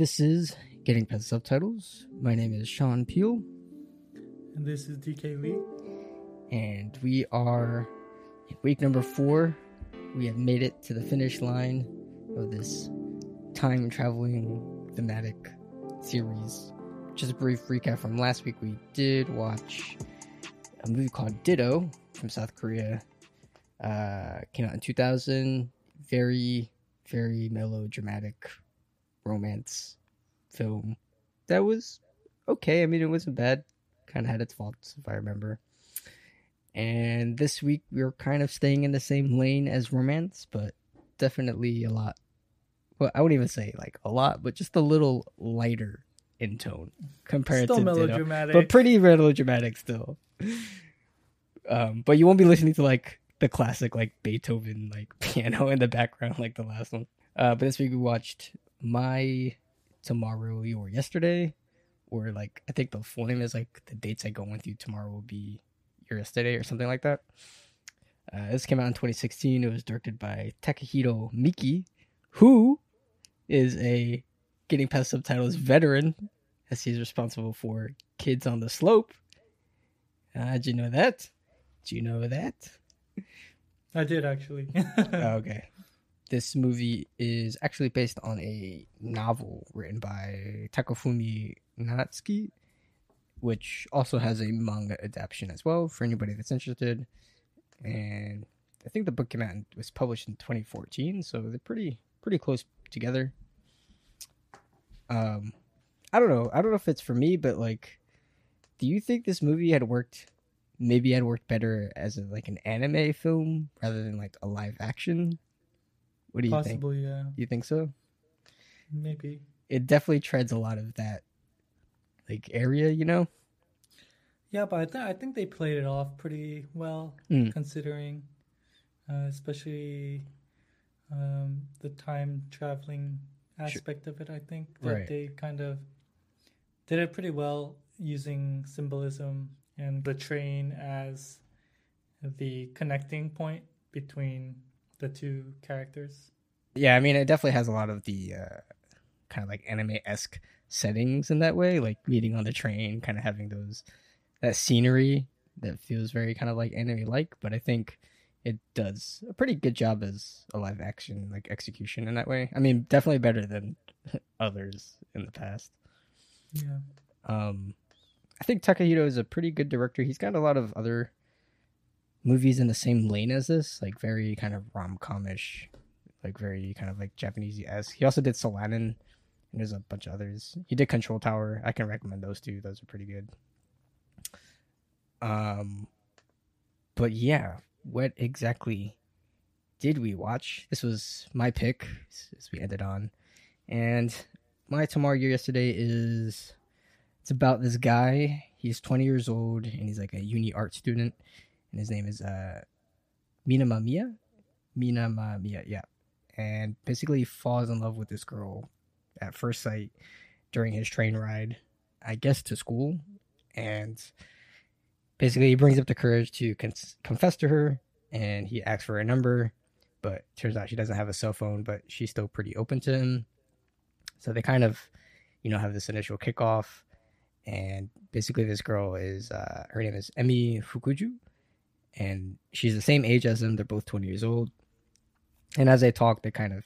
This is Getting Past Subtitles. My name is Sean Peel, And this is DK Lee. and we are in week number four. We have made it to the finish line of this time traveling thematic series. Just a brief recap from last week. We did watch a movie called Ditto from South Korea. Uh, came out in 2000. Very, very melodramatic romance film. That was okay. I mean, it wasn't bad. Kind of had its faults, if I remember. And this week we were kind of staying in the same lane as romance, but definitely a lot. Well, I wouldn't even say like a lot, but just a little lighter in tone compared Still to Ditto melodramatic. but pretty melodramatic still. Um, but you won't be listening to like the classic like Beethoven like piano in the background like the last one. Uh, but this week we watched My Tomorrow or Yesterday, or like I think the full name is like the dates I go with you tomorrow will be your yesterday or something like that. Uh, this came out in 2016. It was directed by Takahiro Miki, who is a getting past subtitles veteran, as he's responsible for Kids on the Slope. Uh, did you know that? Do you know that? I did actually. Oh, okay. This movie is actually based on a novel written by Takafumi Natsuki, which also has a manga adaptation as well for anybody that's interested. And I think the book came out and was published in 2014, so they're pretty pretty close together. Um, I don't know. I don't know if it's for me, but like, do you think this movie had worked? Maybe had worked better as a, like an anime film rather than like a live action. What do you think? Possibly, yeah. You think so? Maybe. It definitely treads a lot of that like area, you know. Yeah, but I, th- I think they played it off pretty well, Mm. considering, uh, especially um, the time traveling aspect of it. I think that Right. they kind of did it pretty well using symbolism and the train as the connecting point between the two characters. Yeah, I mean, it definitely has a lot of the uh, kind of like anime esque settings in that way, like meeting on the train, kind of having those that scenery that feels very kind of like anime like. But I think it does a pretty good job as a live action like execution in that way. I mean, definitely better than others in the past. Yeah. Um, I think Takahiro is a pretty good director. He's got a lot of other movies in the same lane as this, like very kind of rom comish, like very kind of like Japanese esque. He also did Solanin, and there's a bunch of others. He did Control Tower. I can recommend those two. Those are pretty good. Um, but yeah, what exactly did we watch? This was my pick, as we ended on, and my tomorrow year yesterday is it's about this guy. He's 20 years old and he's like a uni art student, and his name is uh Minama Mia. Minama Mia, yeah. And basically, he falls in love with this girl at first sight during his train ride, I guess, to school. And basically, he brings up the courage to con- confess to her, and he asks for a number. But turns out she doesn't have a cell phone, but she's still pretty open to him. So they kind of, you know, have this initial kickoff and basically this girl is uh, her name is Emi Fukuju, and she's the same age as him. They're both twenty years old, and as they talk, they kind of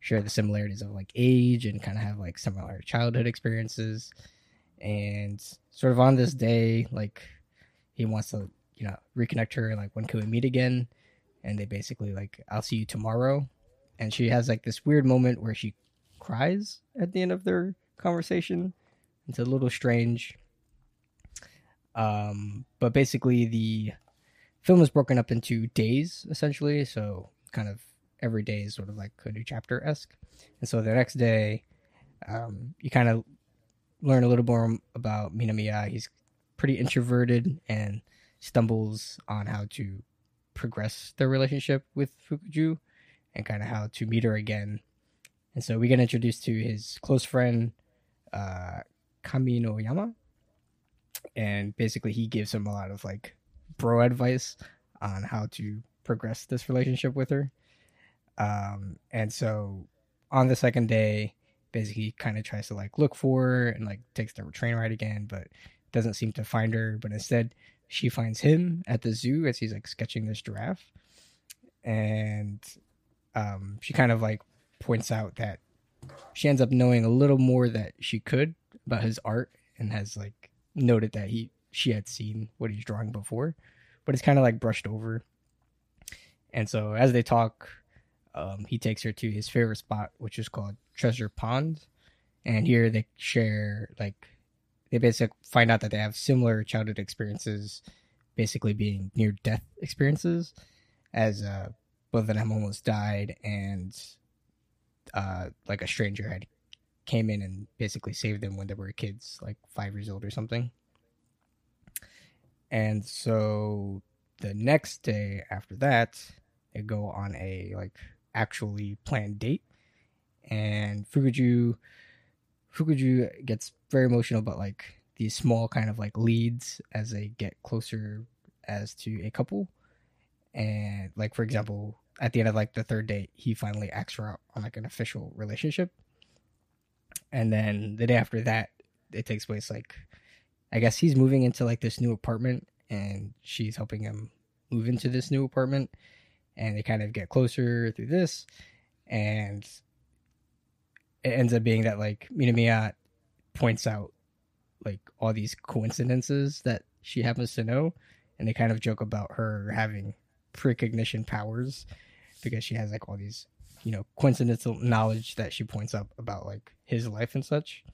share the similarities of like age and kind of have like similar childhood experiences, and sort of on this day, like he wants to you know reconnect her. Like when can we meet again? And they basically like I'll see you tomorrow, and she has like this weird moment where she cries at the end of their conversation. It's a little strange. Um, but basically, the film is broken up into days, essentially. So, kind of every day is sort of like a new chapter esque. And so, the next day, um, you kind of learn a little more about Minamiya. He's pretty introverted and stumbles on how to progress their relationship with Fukuju and kind of how to meet her again. And so, we get introduced to his close friend, uh, Kamino Yama. And basically, he gives him a lot of like bro advice on how to progress this relationship with her. Um, and so on the second day, basically kind of tries to like look for her and like takes the train ride again, but doesn't seem to find her. But instead, she finds him at the zoo as he's like sketching this giraffe, and um, she kind of like points out that she ends up knowing a little more that she could about his art and has like noted that he she had seen what he's drawing before, but it's kind of like brushed over. And so as they talk, um, he takes her to his favorite spot, which is called Treasure Pond, and here they share like they basically find out that they have similar childhood experiences, basically being near death experiences, as uh, both of them almost died, and uh, like a stranger had came in and basically saved them when they were kids, like five years old or something. And so the next day after that, they go on a like actually planned date, and Fukuju Fukuju gets very emotional about like these small kind of like leads as they get closer as to a couple. And like for example, at the end of like the third date, he finally acts out on like an official relationship. And then the day after that, it takes place like I guess he's moving into like this new apartment and she's helping him move into this new apartment and they kind of get closer through this and it ends up being that like Minamiya points out like all these coincidences that she happens to know and they kind of joke about her having precognition powers because she has like all these you know coincidental knowledge that she points up about like his life and such.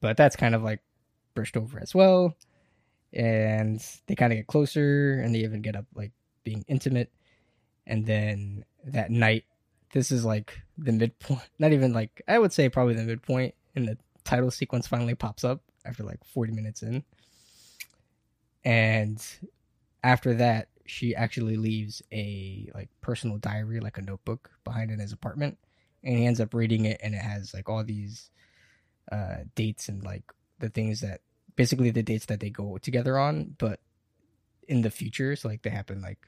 But that's kind of like brushed over as well. And they kind of get closer and they even get up like being intimate. And then that night this is like the midpoint not even like i would say probably the midpoint and the title sequence finally pops up after like 40 minutes in. And after that she actually leaves a like personal diary like a notebook behind in his apartment. And he ends up reading it and it has like all these uh dates and like the things that basically the dates that they go together on but in the future so like they happen like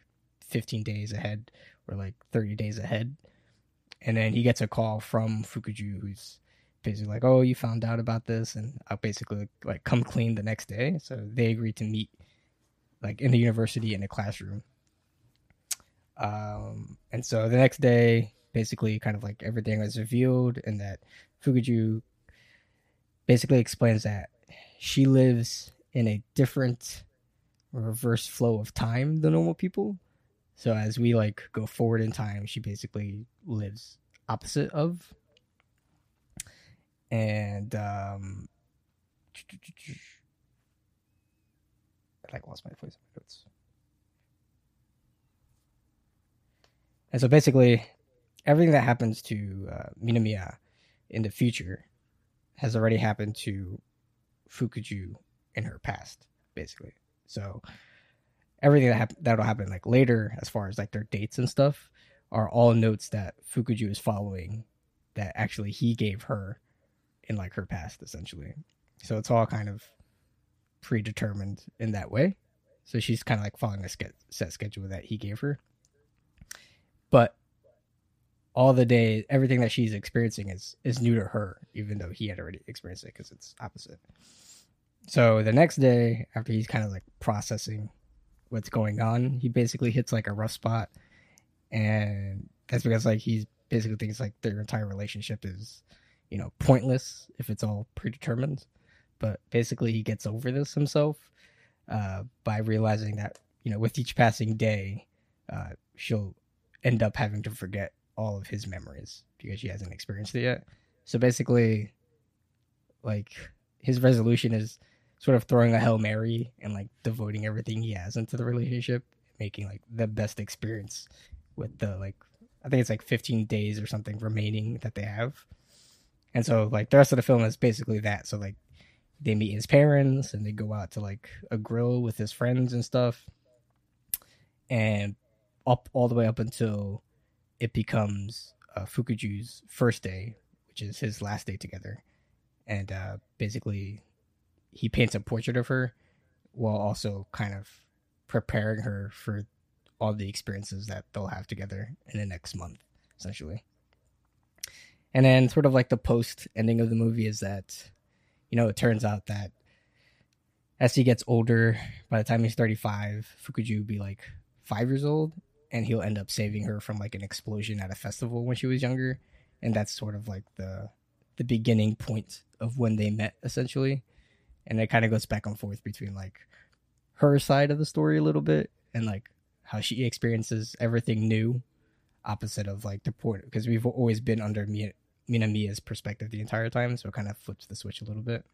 15 days ahead or like 30 days ahead. And then he gets a call from fukuju who's basically like oh you found out about this and i'll basically like come clean the next day. So they agree to meet like in the university in a classroom. Um and so the next day basically kind of like everything is revealed and that fukuju basically explains that she lives in a different reverse flow of time than normal people so as we like go forward in time she basically lives opposite of and um I like lost my place my notes. And so basically, everything that happens to uh, Minamiya in the future has already happened to Fukuju in her past, basically. So everything that hap- that'll happen like later, as far as like their dates and stuff, are all notes that Fukuju is following that actually he gave her in like her past, essentially. So it's all kind of predetermined in that way. So she's kind of like following a set schedule that he gave her. But all the day, everything that she's experiencing is is new to her, even though he had already experienced it because it's opposite. So the next day, after he's kind of like processing what's going on, he basically hits like a rough spot, and that's because like he's basically thinks like their entire relationship is, you know, pointless if it's all predetermined but basically he gets over this himself uh, by realizing that you know with each passing day uh, she'll end up having to forget all of his memories because she hasn't experienced it yet. So basically like his resolution is sort of throwing a hail mary and like devoting everything he has into the relationship making like the best experience with the like i think it's like 15 days or something remaining that they have. And so like the rest of the film is basically that. So like they meet his parents and they go out to like a grill with his friends and stuff. And up all the way up until it becomes uh, fukuju's first day which is his last day together. And uh, basically he paints a portrait of her while also kind of preparing her for all the experiences that they'll have together in the next month essentially. And then sort of like the post ending of the movie is that, you know, it turns out that as he gets older, by the time he's 35, Fukuju will be like five years old and he'll end up saving her from like an explosion at a festival when she was younger. And that's sort of like the the beginning point of when they met essentially. And it kind of goes back and forth between like her side of the story a little bit and like how she experiences everything new opposite of like the port because we've always been under Mia, Minamiya's perspective the entire time so it kind of flips the switch a little bit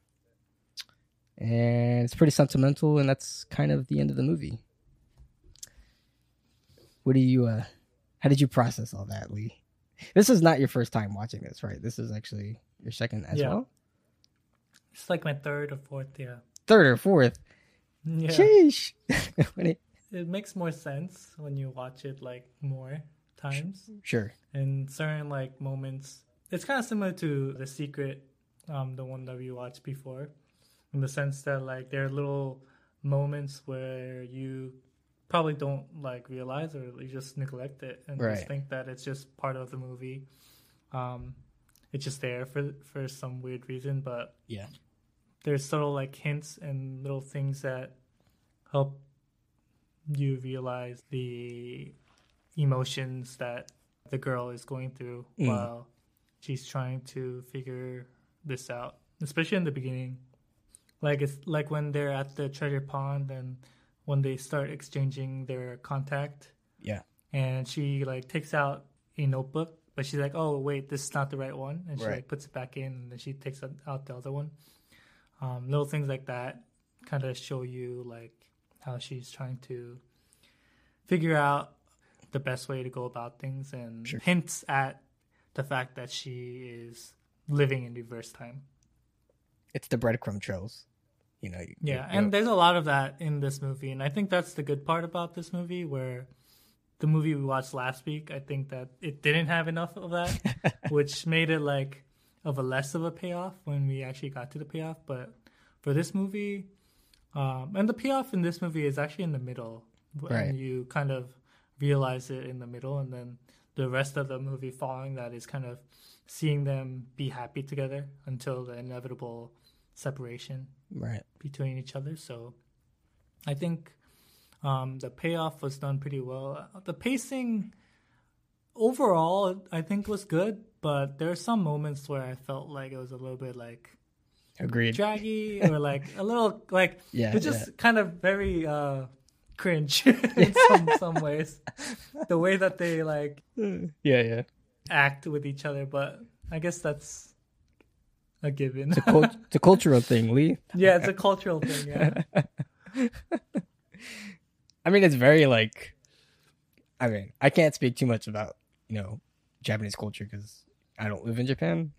and it's pretty sentimental and that's kind of the end of the movie what do you uh how did you process all that lee this is not your first time watching this right this is actually your second as Yeah. well It's like my third or fourth. Yeah. third or fourth Yeah. sheesh it- It makes more sense when you watch it like more times. sure And certain like moments. It's kind of similar to The Secret, um, the one that we watched before, in the sense that like there are little moments where you probably don't like realize or you just neglect it and Right. just think that it's just part of the movie. Um, it's just there for for some weird reason, but yeah there's subtle like hints and little things that help you realize the emotions that the girl is going through Mm. while she's trying to figure this out especially in the beginning like it's like when they're at the treasure pond and when they start exchanging their contact. Yeah. And she like takes out a notebook but she's like oh wait this is not the right one. And she Right. like puts it back in and then she takes out- the other one. Um, little things like that kind of show you like how she's trying to figure out the best way to go about things and Sure. hints at the fact that she is living in reverse time. It's the breadcrumb trails you know yeah, and there's a lot of that in this movie, and I think that's the good part about this movie. Where the movie we watched last week, I think that it didn't have enough of that, which made it like of a less of a payoff when we actually got to the payoff. But for this movie, um, and the payoff in this movie is actually in the middle, Right. you kind of realize it in the middle, and then the rest of the movie following that is kind of seeing them be happy together until the inevitable separation right between each other. So I think um, the payoff was done pretty well. The pacing overall, I think, was good, but there are some moments where I felt like it was a little bit like agreed draggy or like a little like Yeah, it's just kind of very uh, cringe in some some ways. The way that they like yeah yeah act with each other, but I guess that's a given. it's a, cult- it's a cultural thing lee yeah, it's a cultural thing. Yeah. I mean, it's very like. I mean, I can't speak too much about you know Japanese culture because I don't live in Japan,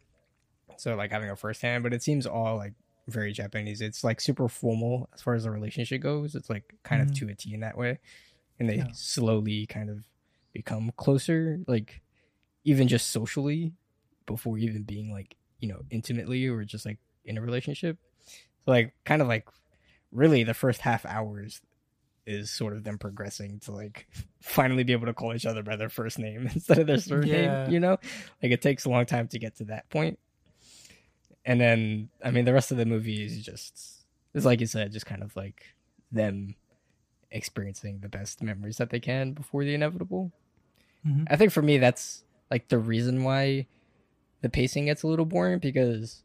so like having a firsthand. But it seems all like very Japanese. It's like super formal as far as the relationship goes. It's like kind Mhm. of to a T in that way, and they Yeah. slowly kind of become closer, like even just socially, before even being like you know intimately or just like in a relationship. So like kind of like really the first half hours is sort of them progressing to like finally be able to call each other by their first name instead of their surname, Yeah. you know? Like it takes a long time to get to that. And then I mean the rest of the movie is just it's like you said, just kind of like them experiencing the best memories that they can before the inevitable. Mhm. I think for me that's like the reason why the pacing gets a little boring because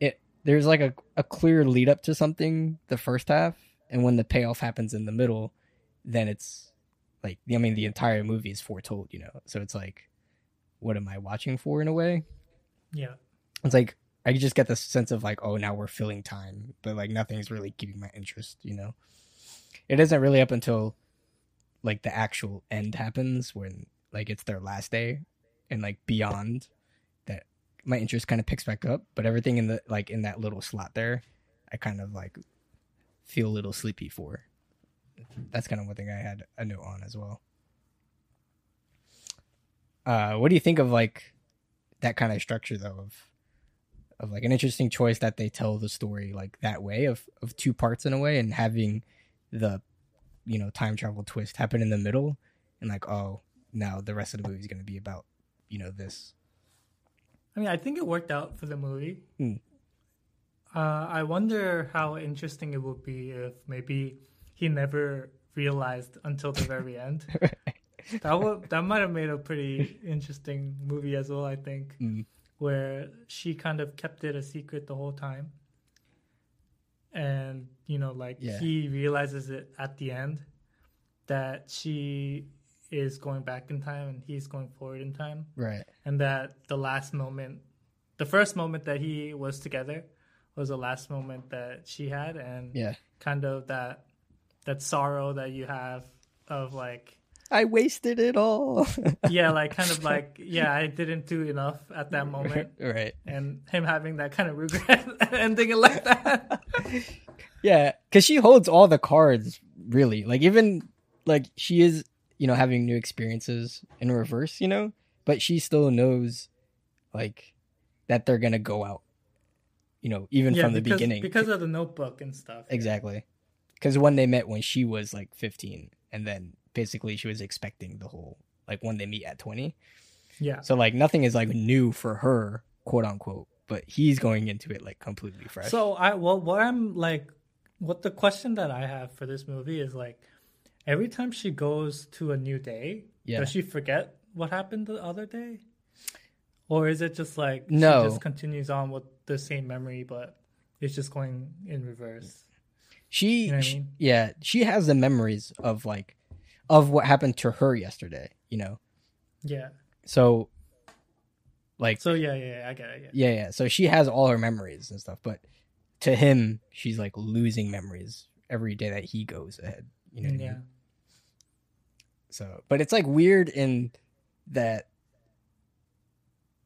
it there's like a, a clear lead up to something the first half and when the payoff happens in the middle then it's like i mean the entire movie is foretold you know? So it's like what am i watching for in a way? Yeah. it's like i just get the sense of like oh now we're filling time but like nothing's really keeping my interest you know? It isn't really up until like the actual end happens when like it's their last day and like beyond my interest kind of picks back up but everything in the like in that little slot there i kind of like feel a little sleepy for. That's kind of one thing i had a note on as well. Uh what do you think of like that kind of structure though of of like an interesting choice that they tell the story like that way of of two parts in a way and having the you know time travel twist happen in the middle and like oh now the rest of the movie is going to be about you know this I mean, I think it worked out for the movie. Hmm. Uh, I wonder how interesting it would be if maybe he never realized until the very end. That would that might have made a pretty interesting movie as well. I think Mm. where she kind of kept it a secret the whole time, and you know, like Yeah. he realizes it at the end that she is going back in time and he's going forward in time Right. and that the last moment the first moment that he was together was the last moment that she had and Yeah. kind of that that sorrow that you have of like I wasted it all. yeah like kind of like yeah i didn't do enough at that moment right. and him having that kind of regret ending it like that Yeah, because she holds all the cards, really. Like even like she is, you know, having new experiences in reverse, you know, but she still knows, like, that they're gonna go out. You know, even yeah from the because, beginning. because of the notebook and stuff exactly. Because when they met when she was like fifteen, and then basically she was expecting the whole like when they meet at twenty. yeah So like nothing is like new for her, quote unquote. But he's going into it like completely fresh. So I well what I'm like what the question that I have for this movie is like every time she goes to a new day, Yeah. does she forget what happened the other day? Or is it just like No. she just continues on with the same memory but it's just going in reverse? she, You know what I mean? yeah she has the memories of like of what happened to her yesterday you know Yeah. so like So yeah, yeah, yeah I get it. Yeah. yeah yeah so she has all her memories and stuff but to him she's like losing memories every day that he goes ahead you know what I mm, yeah. mean? So but it's like weird in that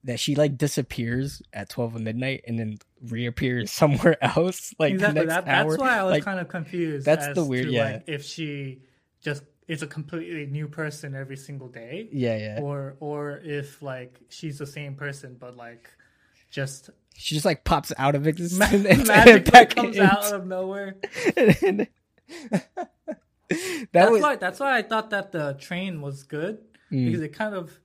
that she like disappears at 12 of midnight and then reappears somewhere else like exactly. That, that's why I was like, kind of confused. that's as the weird- to, yeah. Like, if she just is a completely new person every single day, yeah yeah or or if like she's the same person but like just she just like pops out of ma- existence and back comes out of nowhere. That That's was why that's why I thought that the train was good Mm. because it kind of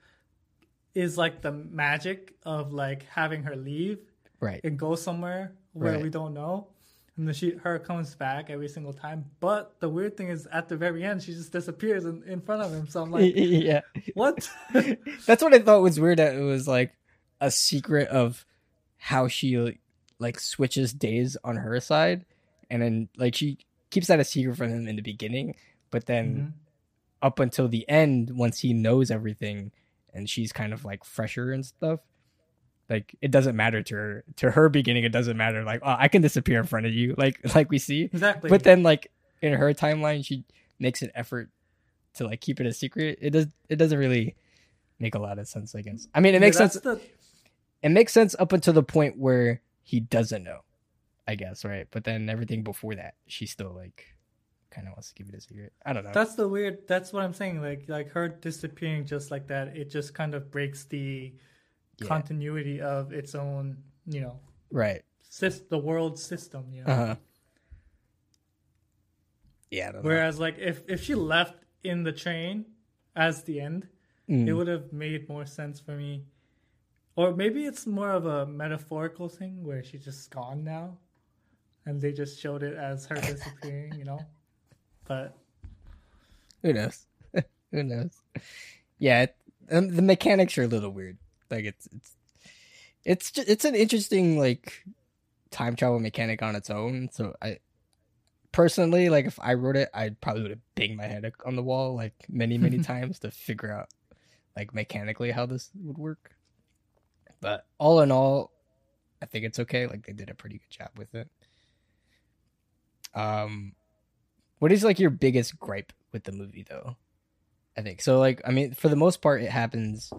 is like the magic of like having her leave right and go somewhere where Right. we don't know. And then she her comes back every single time. But the weird thing is at the very end she just disappears in, in front of him. So I'm like, yeah what? that's what i thought was weird that it was like a secret of how she like switches days on her side and then like she keeps that a secret from him in the beginning but then Mhm. up until the end once he knows everything and she's kind of like fresher and stuff like it doesn't matter to her to her beginning it doesn't matter like oh i can disappear in front of you like like we see Exactly. but then like in her timeline she makes an effort to like keep it a secret it does it doesn't really make a lot of sense i guess i mean it Yeah, makes sense the- it makes sense up until the point where he doesn't know i guess right but then everything before that she still like kind of wants to keep it a secret i don't know That's the weird. That's what I'm saying. Like like her disappearing just like that. It just kind of breaks the Yeah. continuity of its own. You know, right sys- the world system. You know. uh-huh yeah I don't know. Whereas like if if she left in the train as the end, Mm. it would have made more sense for me. Or maybe it's more of a metaphorical thing where she's just gone now, and they just showed it as her disappearing. You know. But Who knows? Who knows? Yeah, it, um, the mechanics are a little weird. Like it's it's it's just, it's an interesting like time travel mechanic on its own. So I personally like if I wrote it, I probably would have banged my head on the wall like many many times to figure out like mechanically how this would work. But all in all, I think it's okay. Like they did a pretty good job with it. Um, what is like your biggest gripe with the movie though? I think so. Like, I mean, for the most part, it happens.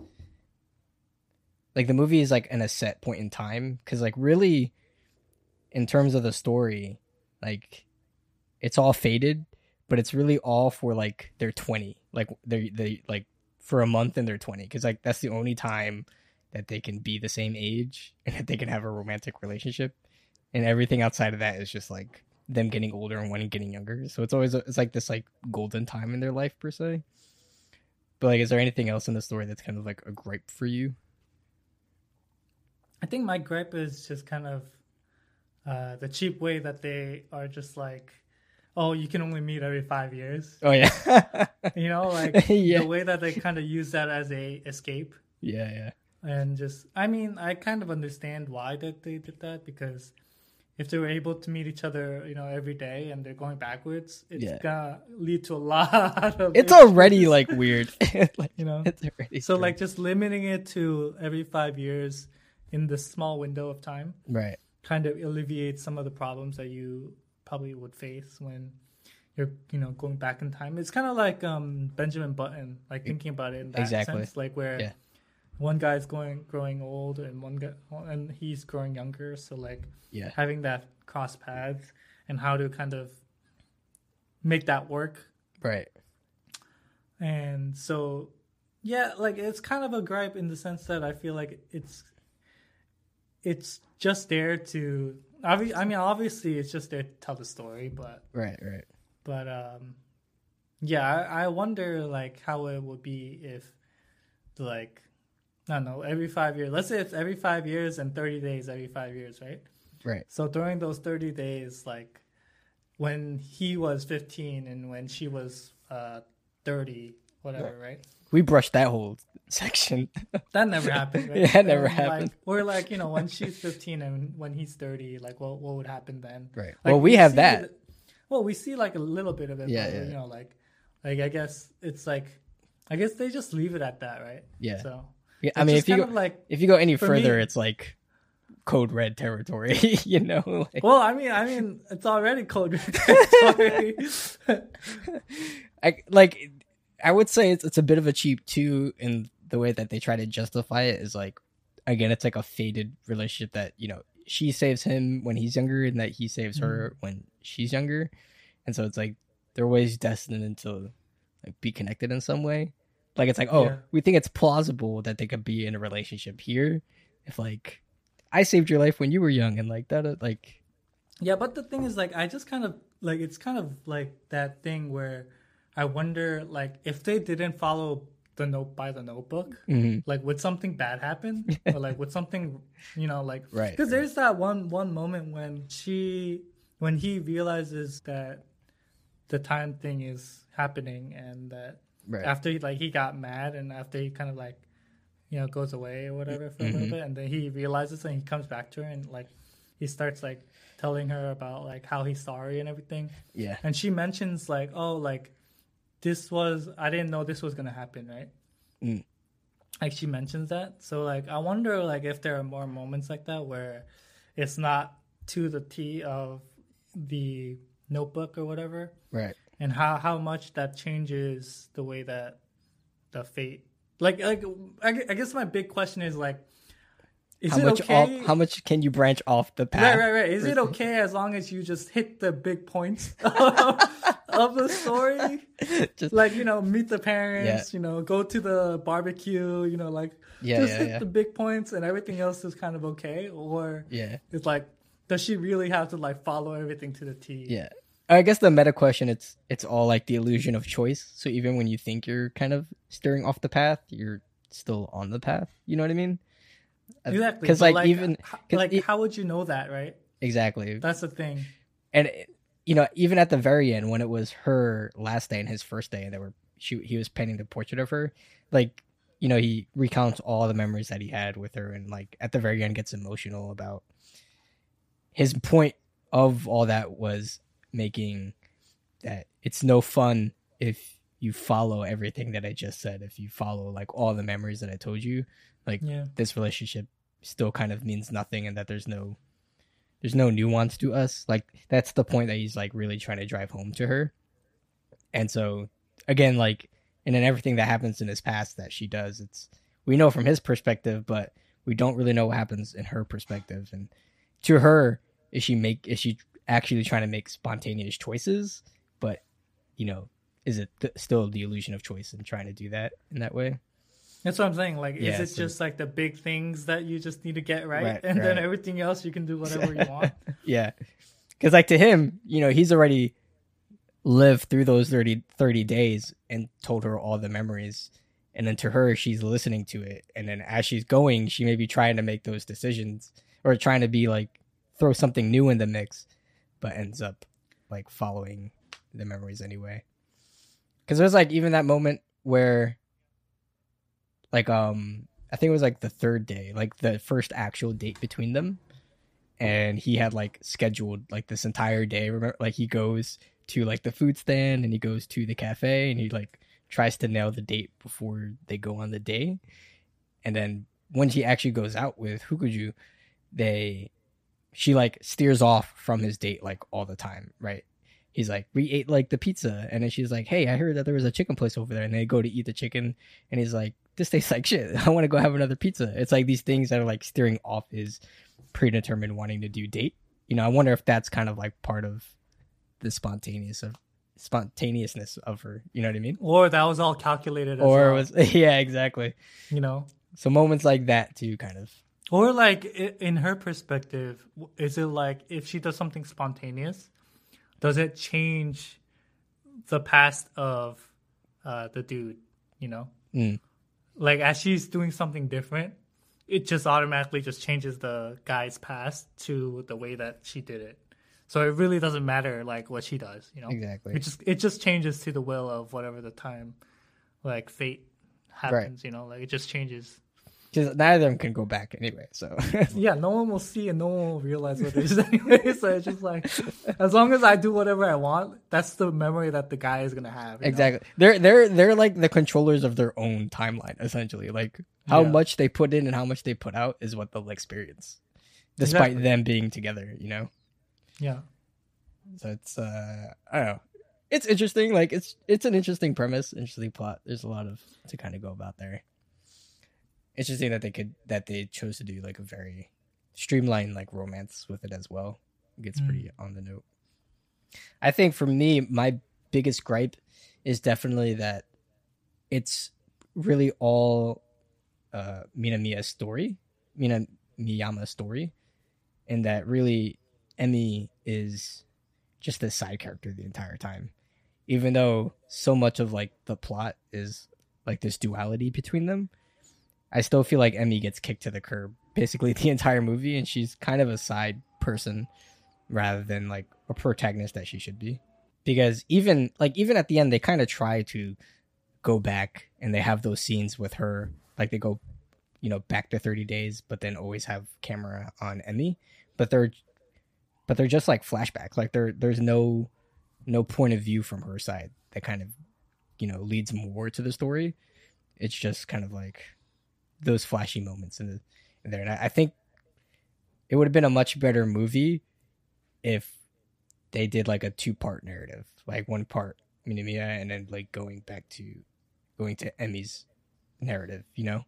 Like the movie is like in a set point in time because, like, really, in terms of the story, like, it's all faded, but it's really all for like they're twenty, like they're they like for a month and they're twenty because like that's the only time that they can be the same age and that they can have a romantic relationship, and everything outside of that is just like them getting older and one getting younger. So it's always it's like this like golden time in their life per se. But like, is there anything else in the story that's kind of like a gripe for you? I think my gripe is just kind of uh, the cheap way that they are just like, oh, you can only meet every five years. Oh yeah. You know, like Yeah. the way that they kind of use that as a escape. yeah, yeah. and just i mean i kind of understand why that they did that because if they were able to meet each other you know every day and they're going backwards it's Yeah. gonna lead to a lot of It's already like weird. like, you know it's already so strange. like just limiting it to every five years in this small window of time right. kind of alleviates some of the problems that you probably would face when you're you know going back in time it's kind of like um benjamin button like thinking about it in that Exactly. sense like where Yeah. One guy's going growing old and one guy and he's growing younger so like Yeah. having that cross paths and how to kind of make that work Right. and so yeah like it's kind of a gripe in the sense that i feel like it's it's just there to i mean obviously it's just there to tell the story but Right. Right. but um yeah I, I wonder like how it would be if like don't know every five years let's say it's every five years and 30 days every five years right Right. so during those 30 days like when he was 15 and when she was uh 30 whatever right We brushed that whole section. that never happened right? Yeah, that never And, like, happened. or like you know when she's 15 and when he's 30 like what, what would happen then right. Like, well, we have that. it- well, we see like a little bit of it. Yeah, but, yeah. You know, like, like I guess it's like, I guess they just leave it at that, right? Yeah. So Yeah, I mean, if you go, like, if you go any further, me- it's like code red territory. you know. Like, well, I mean, I mean, it's already code red territory. I like. I would say it's it's a bit of a cheap too in the way that they try to justify it is like, again, it's like a faded relationship that you know she saves him when he's younger and that he saves her mm-hmm. when she's younger, and so it's like they're always destined to like be connected in some way. Like it's like, oh, Yeah. we think it's plausible that they could be in a relationship here, if like I saved your life when you were young and like that, uh, like yeah, but the thing is, like, I just kind of like it's kind of like that thing where I wonder, like, if they didn't follow the note by the notebook, mhm, like, would something bad happen, or like, would something, you know, like, right, Because there's that one one moment when she when he realizes that the time thing is happening and that right, after he like he got mad and after he kind of like you know goes away or whatever for a Mhm. little bit and then he realizes and he comes back to her and like he starts like telling her about like how he's sorry and everything. Yeah, and she mentions like oh like this was i didn't know this was gonna happen right? Mm. like she mentions that. So like i wonder like if there are more moments like that where it's not to the t of the notebook or whatever. Right, and how how much that changes the way that the fate like like i, I guess my big question is like is how it much okay off, how much can you branch off the path? Right, right, right. Is it okay as long as you just hit the big points of the story? Just Like, you know, meet the parents, yeah. you know, go to the barbecue, you know, like yeah, just yeah, hit the big points and everything else is kind of okay? Or yeah, it's like, does she really have to like follow everything to the T? yeah. I guess the meta question it's it's all like the illusion of choice. So even when you think you're kind of steering off the path, you're still on the path. You know what I mean? Uh, exactly. Because but, like, even h- like it- how would you know that, right? exactly, That's the thing. and you know even at the very end when it was her last day and his first day and they were she he was painting the portrait of her like you know he recounts all the memories that he had with her and like at the very end gets emotional about his point of all that was making that it's no fun if you follow everything that I just said if you follow like all the memories that I told you. Yeah. this relationship still kind of means nothing and that there's no there's no nuance to us. Like that's the point that he's like really trying to drive home to her. And so again like and then everything that happens in his past that she does it's we know from his perspective but we don't really know what happens in her perspective. And to her is she make is she actually trying to make spontaneous choices but you know is it th- still the illusion of choice and trying to do that in that way That's what I'm saying. Like, Yeah, is it so- just like the big things that you just need to get right, Right, and then everything else you can do whatever you want? Yeah. Because, like, to him, you know, he's already lived through those 30, 30 days and told her all the memories. and then to her she's listening to it and then as she's going she may be trying to make those decisions or trying to be like throw something new in the mix but ends up like following the memories anyway. Because there's like even that moment where like um i think it was like the third day like the first actual date between them. And he had like scheduled like this entire day. Remember like he goes to like the food stand and he goes to the cafe and he like tries to nail the date before they go on the day. And then when he actually goes out with Fukuju, they she like steers off from his date like all the time, right? He's like, we ate like the pizza, and then she's like, hey, I heard that there was a chicken place over there, and they go to eat the chicken, and he's like, this tastes like shit. I want to go have another pizza. It's like these things that are like steering off his predetermined wanting to do date. You know, I wonder if that's kind of like part of the spontaneous of spontaneousness of her. You know what I mean? Or that was all calculated. As Or well, was yeah, exactly. you know, So moments like that too, kind of. Or like in her perspective, is it like if she does something spontaneous, does it change the past of uh, the dude? You know, Mm. like as she's doing something different, it just automatically just changes the guy's past to the way that she did it. So it really doesn't matter like what she does, you know. Exactly. It just it just changes to the will of whatever the time, like fate happens. You know, like it just changes. Because neither of them can go back anyway. So Yeah, no one will see and no one will realize what is anyway. So it's just like, as long as I do whatever I want, that's the memory that the guy is gonna have. you know? exactly, they're they're they're like the controllers of their own timeline. Essentially, like how Yeah. much they put in and how much they put out is what they'll experience, despite Exactly. them being together. You know. Yeah. So it's uh I don't know. It's interesting. Like it's it's an interesting premise, interesting plot. There's a lot of to kind of go about there. Interesting that they could that they chose to do like a very streamlined like romance with it as well. It gets Mm. pretty on the note. I think for me, my biggest gripe is definitely that it's really all uh Minamiya's story, Mina Miyama's story, and that really Emi is just a side character the entire time. Even though so much of like the plot is like this duality between them, I still feel like Emi gets kicked to the curb basically the entire movie and she's kind of a side person rather than like a protagonist that she should be. Because even like even at the end they kind of try to go back and they have those scenes with her like they go you know back to 30 days but then always have camera on Emi. But they're but they're just like flashbacks like there there's no no point of view from her side that kind of you know leads more to the story. It's just kind of like those flashy moments in, the, in there. And I, I think it would have been a much better movie if they did like a two part narrative like one part Minamiya and then like going back to going to Emi's narrative you know?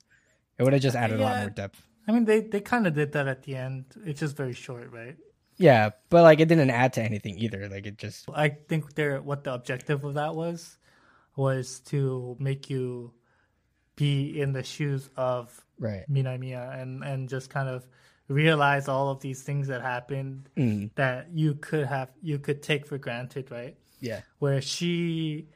It would have just added a lot more depth. I mean, they they kind of did that at the end. It's just very short, right? yeah but like it didn't add to anything either. Like it just I think their what the objective of that was was to make you be in the shoes of right Minamiya and and just kind of realize all of these things that happened Mm, that you could have you could take for granted, right? yeah Where she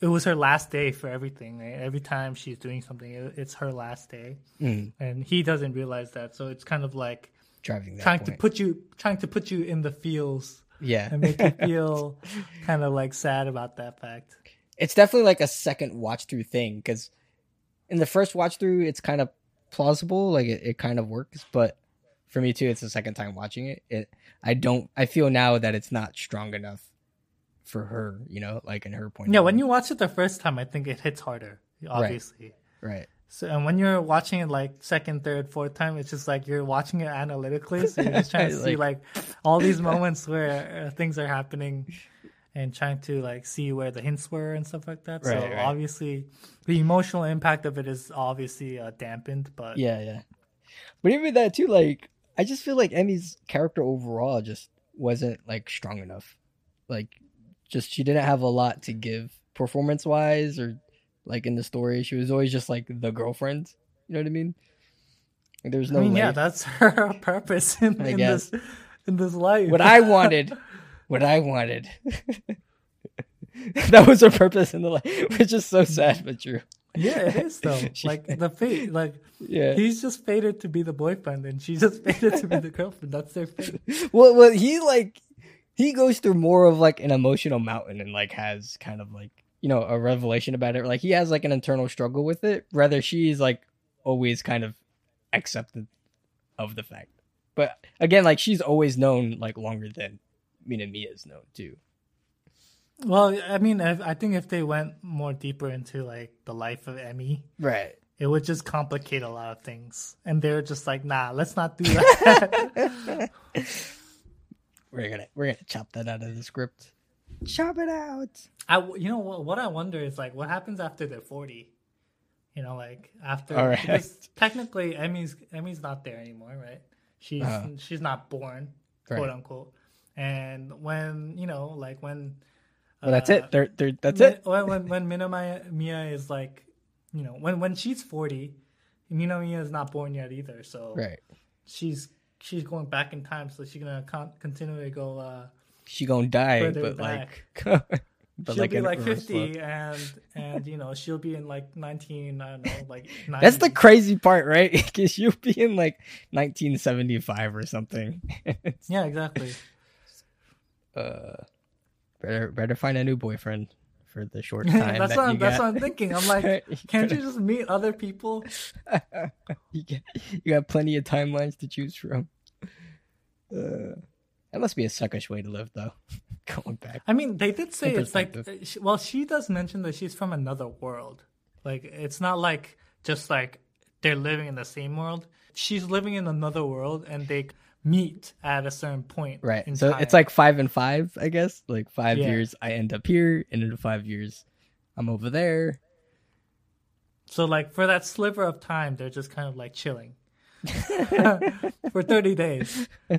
it was her last day for everything, right? Every time she's doing something, it- it's her last day, mm, and he doesn't realize that. So it's kind of like driving that trying point. to put you trying to put you in the feels yeah and make you feel kind of like sad about that fact. it's definitely like a second watch through thing because in the first watch through it's kind of plausible like it, it kind of works but for me too it's the second time watching it it i don't i feel now that it's not strong enough for her you know like in her point Yeah, when you watch it the first time, I think it hits harder, obviously. right So, and when you're watching it like second, third, fourth time, it's just like you're watching it analytically. So you're just trying to see like all these moments where uh, things are happening and trying to like see where the hints were and stuff like that. so Right, right. obviously, the emotional impact of it is obviously uh, dampened, but yeah yeah. But even that too like i just feel like emi's character overall just wasn't like strong enough. Like just she didn't have a lot to give performance wise or like in the story. She was always just like the girlfriend. You know what i mean? Like, there was no I mean, yeah, that's her purpose in, in this in this life. what i wanted what i wanted that was her purpose in the life which is so sad but true Yeah, it is though. Like the fate, like Yeah. he's just fated to be the boyfriend, and she's just fated to be the girlfriend. That's their fate. well, well, he like he goes through more of like an emotional mountain and like has kind of like you know a revelation about it. Like he has like an internal struggle with it. Rather, she's like always kind of accepted of the fact. But again, like she's always known like longer than Minamiya is known too. Well, I mean, I, I think if they went more deeper into like the life of Emi, Right. it would just complicate a lot of things. And they're just like, nah, let's not do that. we're gonna we're gonna chop that out of the script. Chop it out. I, you know, what, what I wonder is like, what happens after they're forty? You know, like after All right. because technically Emi's Emi's not there anymore, right? She's Uh-huh. she's not born, Right. quote unquote. And when you know, like when Well, that's uh, it. They're, they're, that's when, it. When when when Minamiya Mia is like, you know, when when she's forty, Minamiya is not born yet either. So Right. she's she's going back in time, so she's gonna con- continue to go. Uh, She gonna die, but back. like, but she'll like be like fifty, and and you know she'll be in like nineteen. I don't know, like 90. That's the crazy part, right? Because you'll be in like 1975 or something. Yeah, exactly. Uh, better better find a new boyfriend for the short time. that's that what you I'm, that's got. what I'm thinking. I'm like, can't you just meet other people? you, get, you got plenty of timelines to choose from. Uh, that must be a suckish way to live, though. Going back. I mean, they did say it's like, well, she does mention that she's from another world. Like, it's not like just like they're living in the same world. She's living in another world, and they meet at a certain point. Right. So time. it's like five and five, I guess. Like five Yeah. years, I end up here, and in five years, I'm over there. so like for that sliver of time, they're just kind of like chilling for thirty days.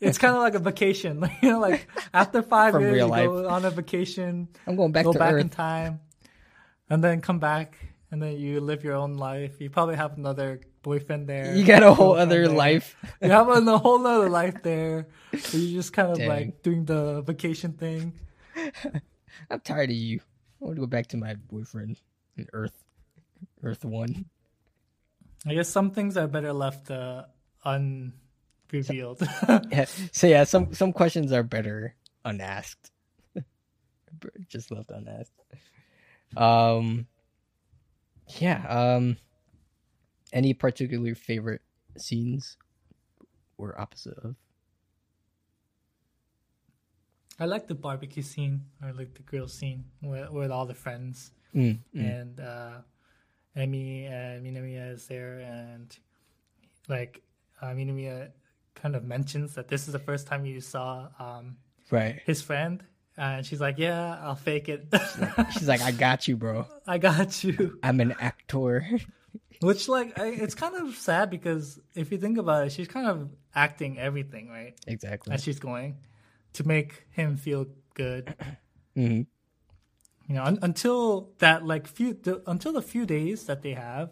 It's kind of like a vacation, you know, like after five From years, you life. go on a vacation, I'm going back go to back Earth. in time, and then come back, and then you live your own life. You probably have another boyfriend there. You got a whole other there. life. You have a, whole other life there. You're just kind of Dang. like doing the vacation thing. I'm tired of you. I want to go back to my boyfriend in Earth, Earth One. I guess some things are better left uh, unrevealed. Yeah. So yeah, some some questions are better unasked. Just left unasked. Um. Yeah. Um. Any particular favorite scenes or opposite of? I like the barbecue scene. I like the grill scene with, with all the friends. Mm, mm. and uh, Emi and Minamiya is there, and like uh, Minamiya kind of mentions that this is the first time you saw um, Right. his friend, and she's like, "Yeah, I'll fake it. She's like, I got you, bro. I got you." I'm an actor. Which like I, it's kind of sad because if you think about it, she's kind of acting everything right exactly. as she's going to make him feel good. hmm you know un- until that like few the, until the few days that they have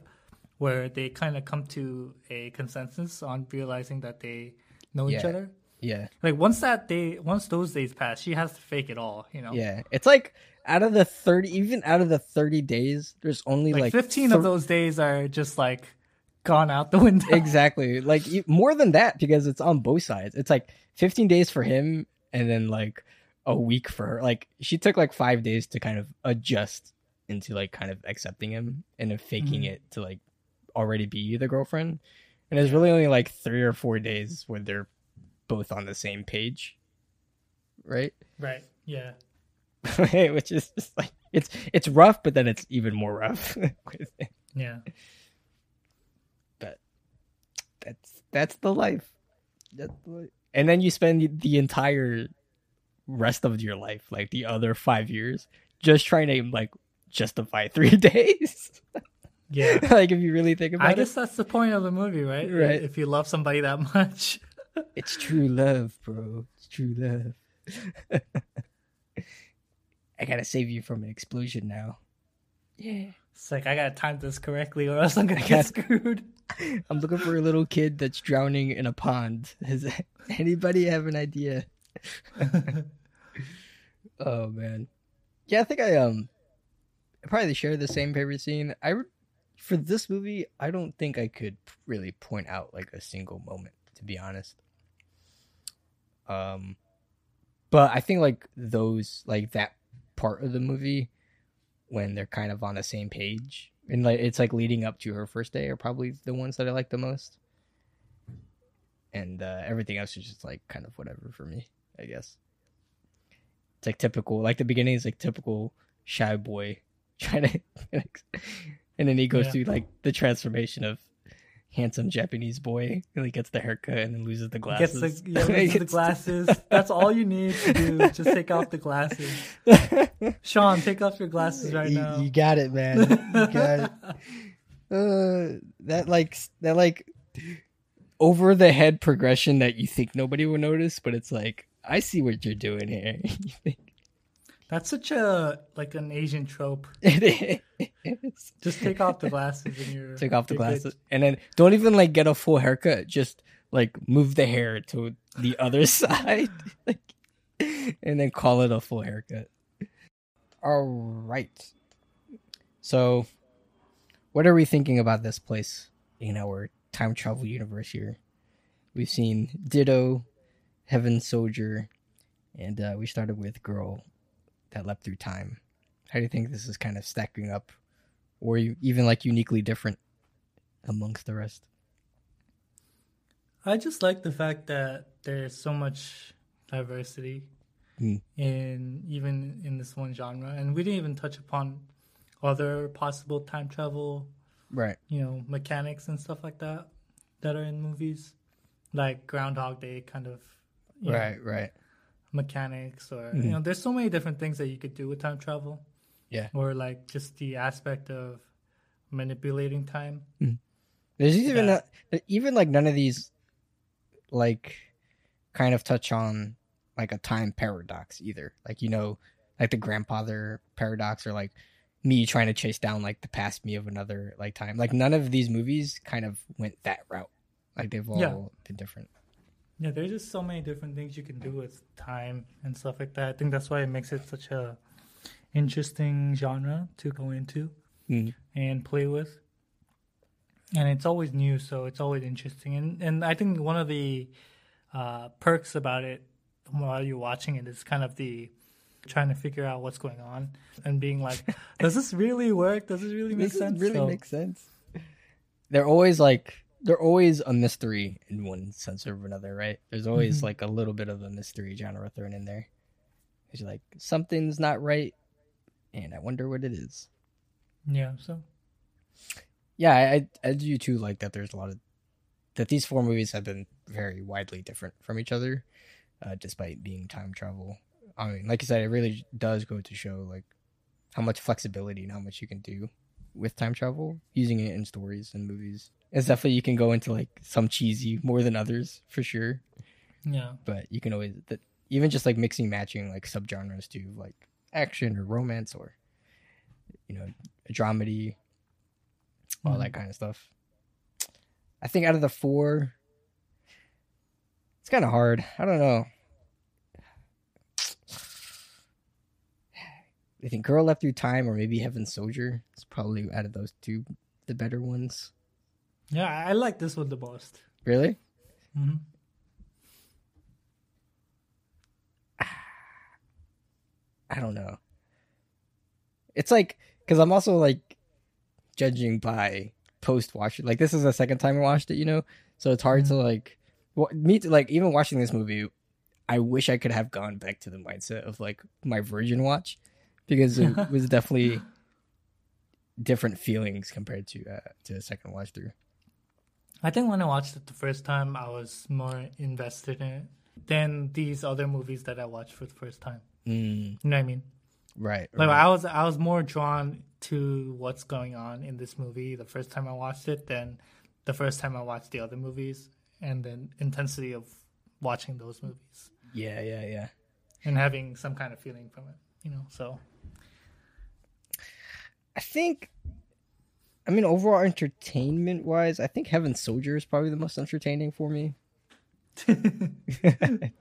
where they kind of come to a consensus on realizing that they know each other Yeah. like once that day once those days pass she has to fake it all you know Yeah. It's like out of the 30, even out of the 30 days, there's only like, like, 15 of those days are just like gone out the window. Exactly. Like more than that because it's on both sides. It's like 15 days for him and then like a week for her. Like she took like five days to kind of adjust into like kind of accepting him and then faking Mhm. it to like already be the girlfriend. And it's really only like three or four days when they're both on the same page. Right? Right. Yeah which is just like it's it's rough but then it's even more rough it. yeah that's that's the life. That's the life. And then you spend the entire rest of your life, like the other five years, just trying to like justify three days. yeah like if you really think about it. i it, guess that's the point of the movie right Right. if you love somebody that much it's true love, bro. It's true love. I gotta save you from an explosion now. Yeah. it's like i gotta time this correctly or else i'm gonna get screwed I'm looking for a little kid that's drowning in a pond. Does anybody have an idea? oh man. Yeah, I think I um probably share the same favorite scene. I re- for this movie, I don't think I could really point out like a single moment, to be honest. Um, but I think like those like that part of the movie when they're kind of on the same page and like it's like leading up to her first day are probably the ones that I like the most. And uh, everything else is just like kind of whatever for me, I guess. It's like typical, like the beginning is like typical shy boy trying to, and then he goes Yeah. through like the transformation of handsome Japanese boy, and he gets the haircut and then loses the Gets glasses. the, yeah, loses the glasses. That's all you need to do. Just take off the glasses. Sean, take off your glasses right you, now. you got it, man. You got it. Uh, that like that like over the head progression that you think nobody will notice, but it's like I see what you're doing here. That's such a like an Asian trope. it is. Just take off the glasses and you're Take off the glasses, and then don't even like get a full haircut. Just like move the hair to the other side, like, and then call it a full haircut. All right. So, what are we thinking about this place in our time travel universe here? We've seen Ditto, Heaven Soldier, and uh, we started with Girl that leapt through time. How do you think this is kind of stacking up, or you- even like uniquely different amongst the rest? I just like the fact that there's so much diversity Hmm. in even in this one genre, and we didn't even touch upon other possible time travel, Right. you know, mechanics and stuff like that that are in movies, like Groundhog Day kind of, Right, know, Right. Mechanics, or Mhm. you know, there's so many different things that you could do with time travel. Yeah. or like just the aspect of manipulating time. There's even that- a, even like none of these like kind of touch on like a time paradox either. Like you know, like the grandfather paradox or like me trying to chase down like the past me of another like time. Like none of these movies kind of went that route. Like they've all Yeah. been different. Yeah, there's just so many different things you can do with time and stuff like that. I think that's why it makes it such a interesting genre to go into Mm. and play with. And it's always new, so it's always interesting. And and I think one of the uh, perks about it while you're watching it is kind of the trying to figure out what's going on and being like, does this really work? Does this really make This sense? really So- makes sense. They're always like they're always a mystery in one sense or another, right? There's always Mhm. like a little bit of a mystery genre thrown in there. It's like something's not right, and I wonder what it is. yeah. So Yeah, I I, I do too. Like that. There's a lot of that. These four movies have been very widely different from each other, uh, despite being time travel. I mean, like I said, it really does go to show like how much flexibility and how much you can do with time travel using it in stories and movies. It's definitely you can go into like some cheesy more than others for sure, yeah. but you can always that even just like mixing matching like subgenres to like action or romance or you know a dramedy all that mm-hmm. kind of stuff. I think out of the four, it's kind of hard. I don't know. I think Girl Leapt Through Time or maybe Heaven Soldier. is probably out of those two the better ones. Yeah, I like this one the most. Really? hmm I don't know. It's like because I'm also like judging by post watching. Like this is the second time I watched it, you know, so it's hard to like well, me to like even watching this movie. I wish I could have gone back to the mindset of like my virgin watch because it was definitely different feelings compared to uh, to the second watch through. I think when I watched it the first time, I was more invested in it than these other movies that I watched for the first time. Mm, You know what I mean? right. Like right. I was, I was more drawn to what's going on in this movie the first time I watched it than the first time I watched the other movies, and then intensity of watching those movies yeah, yeah, yeah. and having some kind of feeling from it. You know, so I think, I mean, overall entertainment wise, I think Heaven Soldier is probably the most entertaining for me. it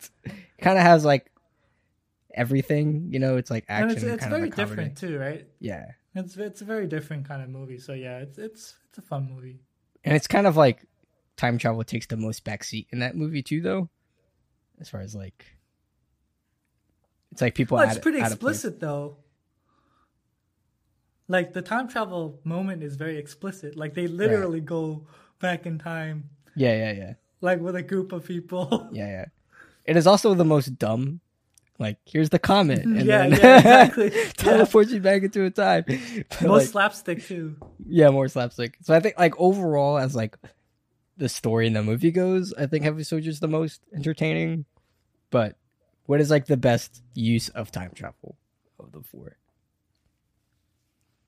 kind of has like everything, you know. It's like and action, it's, it's kind of very different too, right? Yeah, It's it's a very different kind of movie. So yeah, it's it's it's a fun movie. And it's kind of like time travel takes the most backseat in that movie too, though. As far as like, it's like people. Well, it's pretty explicit though. Like the time travel moment is very explicit. Like they literally go back in time, Yeah, yeah, yeah, like with a group of people. yeah, yeah. It is also the most dumb. Like, here's the comet, and yeah, then yeah, exactly. Yeah. you back into a time. But, Most like, slapstick too. yeah, more slapstick. So I think like overall, as like the story in the movie goes, I think Heaven Soldier's is the most entertaining. But what is like the best use of time travel of the four?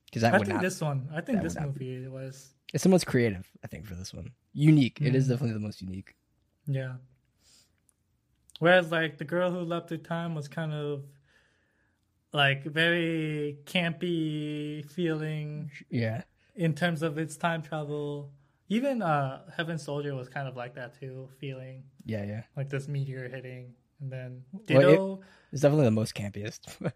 Because that I would think not. this one. I think this movie was. It's the most creative, I think, for this one. Unique. It is Mm. definitely the most unique. Yeah. Whereas like the girl who left her time was kind of like very campy feeling Yeah. in terms of its time travel. Even uh Heaven Soldier was kind of like that too, feeling Yeah, yeah. like this meteor hitting and then Well, it- It's definitely the most campiest.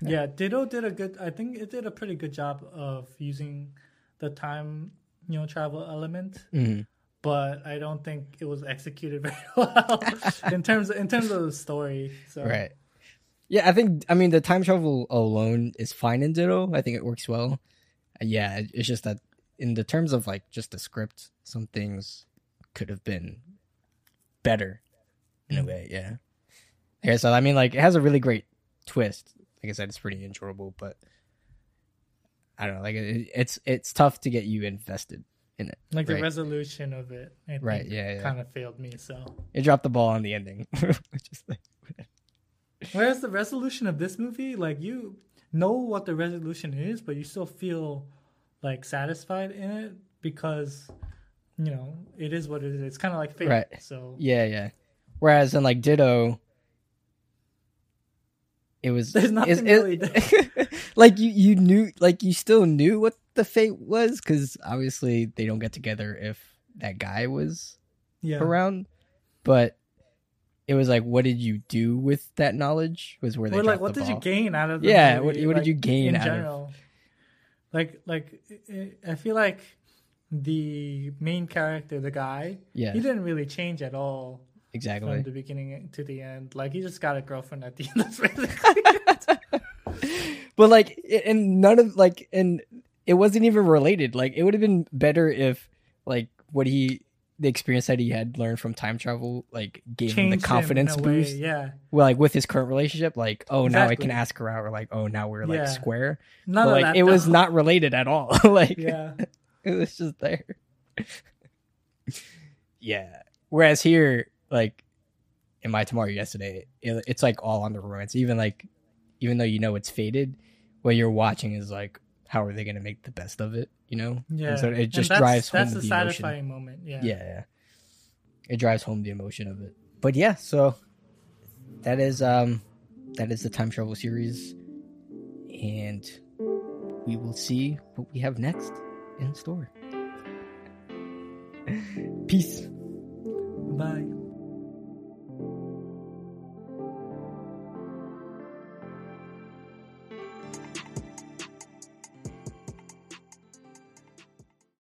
Yeah, Ditto did a good I think it did a pretty good job of using the time, you know, travel element. Mhm. But I don't think it was executed very well in terms in terms of the story. So Right. Yeah, I think I mean the time travel alone is fine in Ditto. I think it works well. Yeah, it's just that in the terms of like just the script, some things could have been better in a Mm. way. Yeah. Yeah. So I mean, like, it has a really great twist. Like I said, it's pretty enjoyable, but I don't know. Like, it, it's it's tough to get you invested in it. like the resolution of it, I think Right, yeah, yeah. kind of failed me. So, It dropped the ball on the ending, which is like, whereas the resolution of this movie, like you know what the resolution is, but you still feel like satisfied in it because you know it is what it is. It's kind of like fate. Right. So yeah, yeah. Whereas in like Ditto, it was There's nothing it- really like you you knew like you still knew what the fate was because obviously they don't get together if that guy was yeah, around, but it was like what did you do with that knowledge was where they like what the did you gain out of Yeah, movie, what- what did you gain in out of- general? Like, like I- I feel like the main character, the guy, yeah. he didn't really change at all exactly. from the beginning to the end. Like he just got a girlfriend at the end. That's basically but like and none of like and it wasn't even related. Like it would have been better if like what he the experience that he had learned from time travel like gave him the confidence him a way, boost. Yeah, well like with his current relationship like oh now i can ask her out or like oh now we're like Yeah. square. None but, of like that. it was not related at all. Like Yeah, it was just there. Yeah. Whereas here like in my tomorrow yesterday it, it's like all on the romance even like even though you know it's faded what you're watching is like how are they going to make the best of it you know yeah. and so it just that's, drives home That's the the emotion satisfying moment. Yeah. yeah yeah it drives home the emotion of it but yeah so that is um that is the time travel series and we will see what we have next in store peace Bye.